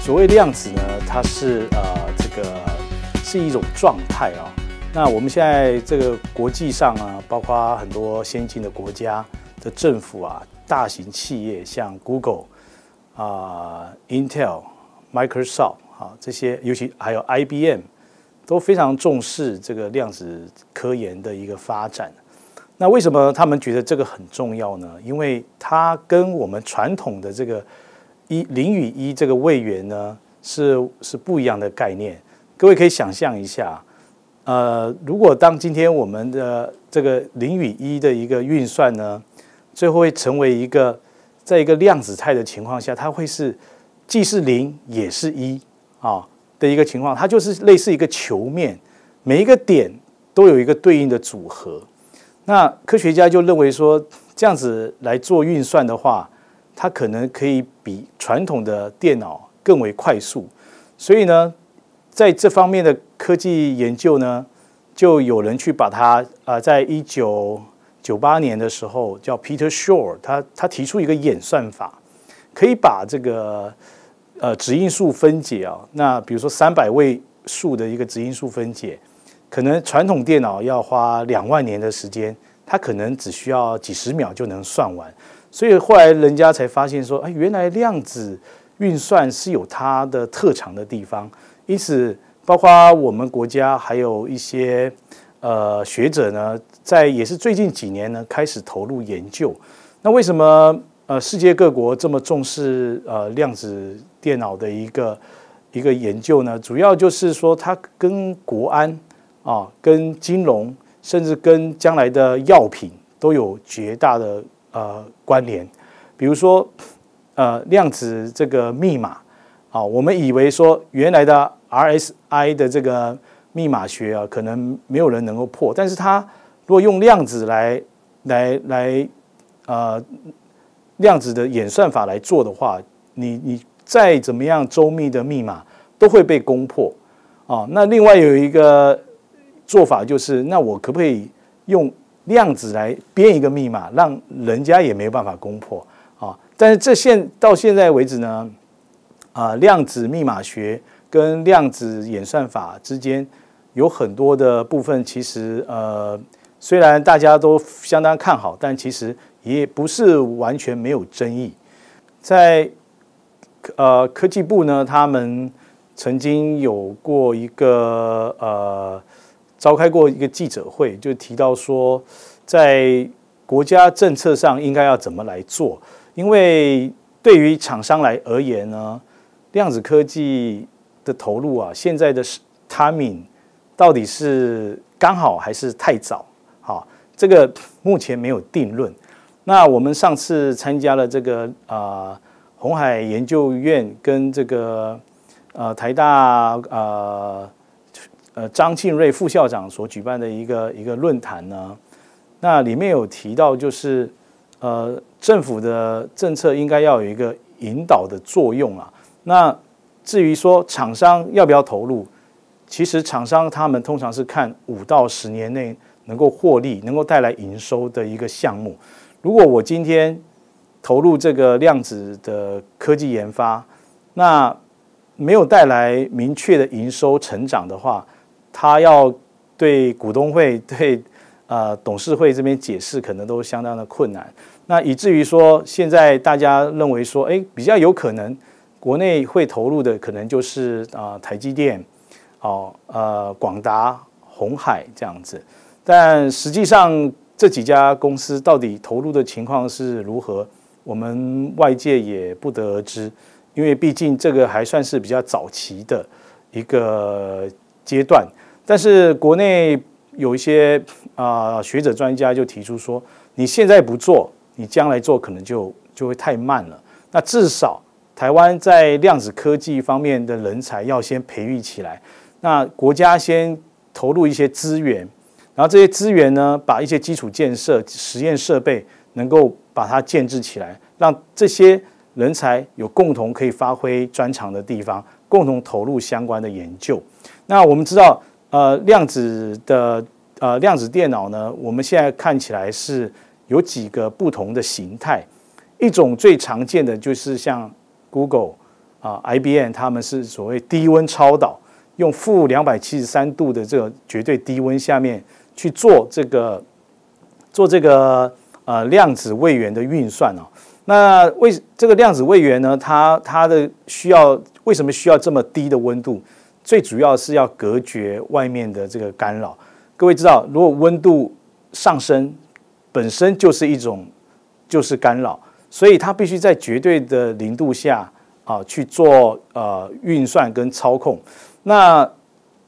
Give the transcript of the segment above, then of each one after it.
所谓量子呢，它是呃这个是一种状态啊。那我们现在这个国际上啊，包括很多先进的国家的政府啊，大型企业像 Google 啊、Intel、Microsoft 啊这些，尤其还有 IBM，都非常重视这个量子科研的一个发展。那为什么他们觉得这个很重要呢？因为它跟我们传统的这个一零与一这个位元呢，是是不一样的概念。各位可以想象一下，呃，如果当今天我们的这个零与一的一个运算呢，最后会成为一个在一个量子态的情况下，它会是既是零也是一啊的一个情况，它就是类似一个球面，每一个点都有一个对应的组合。那科学家就认为说，这样子来做运算的话，它可能可以比传统的电脑更为快速。所以呢，在这方面的科技研究呢，就有人去把它啊，在一九九八年的时候，叫 Peter Shor，他他提出一个演算法，可以把这个呃质因数分解啊，那比如说三百位数的一个质因数分解。可能传统电脑要花两万年的时间，它可能只需要几十秒就能算完。所以后来人家才发现说，哎，原来量子运算是有它的特长的地方。因此，包括我们国家还有一些呃学者呢，在也是最近几年呢开始投入研究。那为什么呃世界各国这么重视呃量子电脑的一个一个研究呢？主要就是说它跟国安。啊，跟金融，甚至跟将来的药品都有绝大的呃关联。比如说，呃，量子这个密码啊，我们以为说原来的 RSI 的这个密码学啊，可能没有人能够破。但是它如果用量子来来来呃量子的演算法来做的话，你你再怎么样周密的密码都会被攻破啊。那另外有一个。做法就是，那我可不可以用量子来编一个密码，让人家也没有办法攻破啊？但是这现到现在为止呢，啊，量子密码学跟量子演算法之间有很多的部分，其实呃，虽然大家都相当看好，但其实也不是完全没有争议。在呃科技部呢，他们曾经有过一个呃。召开过一个记者会，就提到说，在国家政策上应该要怎么来做？因为对于厂商来而言呢，量子科技的投入啊，现在的 timing 到底是刚好还是太早？好，这个目前没有定论。那我们上次参加了这个啊，红海研究院跟这个呃台大啊。呃，张庆瑞副校长所举办的一个一个论坛呢，那里面有提到，就是呃，政府的政策应该要有一个引导的作用啊。那至于说厂商要不要投入，其实厂商他们通常是看五到十年内能够获利、能够带来营收的一个项目。如果我今天投入这个量子的科技研发，那没有带来明确的营收成长的话，他要对股东会、对呃董事会这边解释，可能都相当的困难。那以至于说，现在大家认为说，哎，比较有可能国内会投入的，可能就是啊台积电、哦呃广达、红海这样子。但实际上这几家公司到底投入的情况是如何，我们外界也不得而知，因为毕竟这个还算是比较早期的一个阶段。但是国内有一些啊学者专家就提出说，你现在不做，你将来做可能就就会太慢了。那至少台湾在量子科技方面的人才要先培育起来。那国家先投入一些资源，然后这些资源呢，把一些基础建设、实验设备能够把它建制起来，让这些人才有共同可以发挥专长的地方，共同投入相关的研究。那我们知道。呃，量子的呃量子电脑呢，我们现在看起来是有几个不同的形态。一种最常见的就是像 Google 啊，IBM 他们是所谓低温超导，用负两百七十三度的这个绝对低温下面去做这个做这个呃量子位元的运算哦。那为这个量子位元呢，它它的需要为什么需要这么低的温度？最主要是要隔绝外面的这个干扰。各位知道，如果温度上升，本身就是一种就是干扰，所以它必须在绝对的零度下啊去做呃运算跟操控。那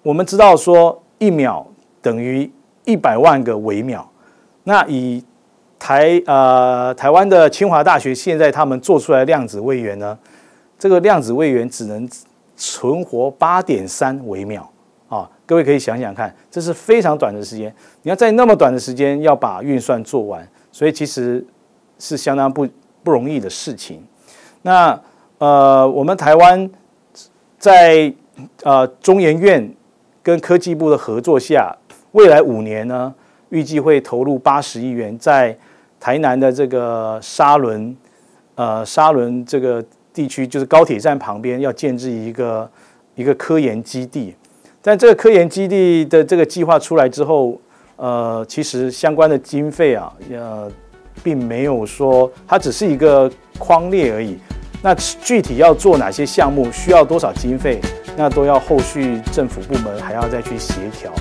我们知道说一秒等于一百万个微秒。那以台呃台湾的清华大学现在他们做出来量子位元呢，这个量子位元只能存活八点三微秒啊。各位可以想想看，这是非常短的时间。你要在那么短的时间要把运算做完，所以其实是相当不不容易的事情。那呃，我们台湾在呃中研院跟科技部的合作下，未来五年呢，预计会投入八十亿元，在台南的这个沙仑呃沙仑这个地区，就是高铁站旁边，要建置一个一个科研基地。但这个科研基地的这个计划出来之后，呃，其实相关的经费啊，呃，并没有说它只是一个框列而已。那具体要做哪些项目，需要多少经费，那都要后续政府部门还要再去协调。